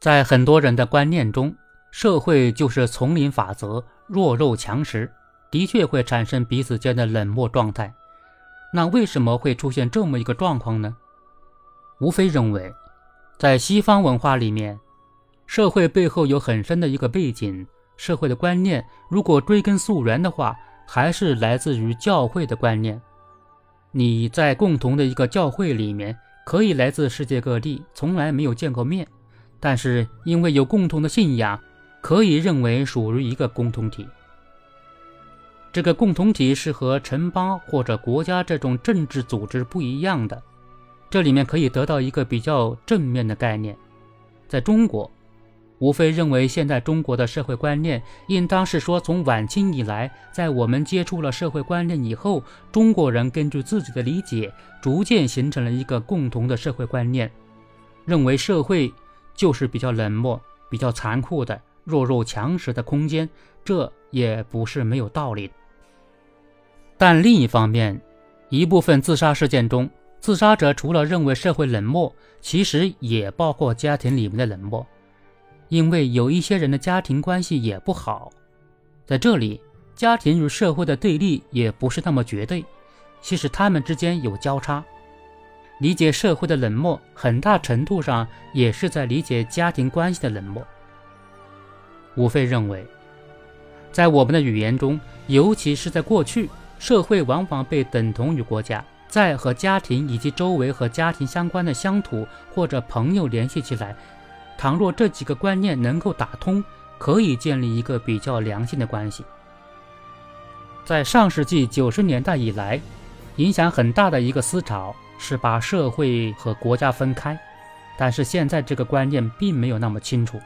在很多人的观念中，社会就是丛林法则，弱肉强食，的确会产生彼此间的冷漠状态。那为什么会出现这么一个状况呢？无非认为，在西方文化里面，社会背后有很深的一个背景，社会的观念如果追根溯源的话，还是来自于教会的观念。你在共同的一个教会里面，可以来自世界各地，从来没有见过面，但是因为有共同的信仰，可以认为属于一个共同体。这个共同体是和城邦或者国家这种政治组织不一样的。这里面可以得到一个比较正面的概念。在中国，吴非认为现在中国的社会观念应当是说，从晚清以来，在我们接触了社会观念以后，中国人根据自己的理解，逐渐形成了一个共同的社会观念，认为社会就是比较冷漠、比较残酷的弱肉强食的空间。这也不是没有道理。但另一方面，一部分自杀事件中，自杀者除了认为社会冷漠，其实也包括家庭里面的冷漠，因为有一些人的家庭关系也不好。在这里，家庭与社会的对立也不是那么绝对，其实他们之间有交叉。理解社会的冷漠，很大程度上也是在理解家庭关系的冷漠。吴飞认为，在我们的语言中，尤其是在过去。社会往往被等同于国家，在和家庭以及周围和家庭相关的乡土或者朋友联系起来。倘若这几个观念能够打通，可以建立一个比较良性的关系。在上世纪九十年代以来，影响很大的一个思潮是把社会和国家分开，但是现在这个观念并没有那么清楚。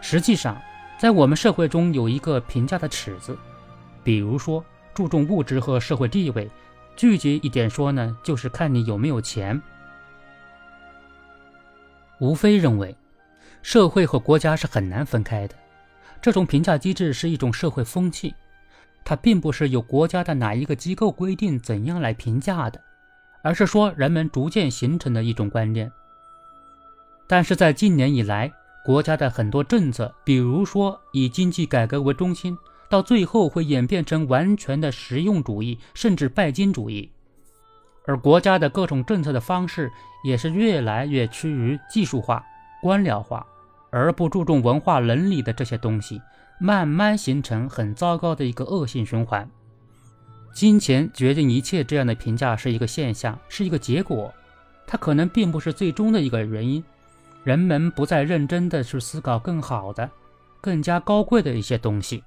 实际上，在我们社会中有一个评价的尺子，比如说。注重物质和社会地位，具体一点说呢，就是看你有没有钱。吴非认为，社会和国家是很难分开的。这种评价机制是一种社会风气，它并不是由国家的哪一个机构规定怎样来评价的，而是说人们逐渐形成的一种观念。但是在近年以来，国家的很多政策，比如说以经济改革为中心。到最后会演变成完全的实用主义，甚至拜金主义，而国家的各种政策的方式也是越来越趋于技术化、官僚化，而不注重文化伦理的这些东西，慢慢形成很糟糕的一个恶性循环。金钱决定一切这样的评价是一个现象，是一个结果，它可能并不是最终的一个原因。人们不再认真的去思考更好的、更加高贵的一些东西。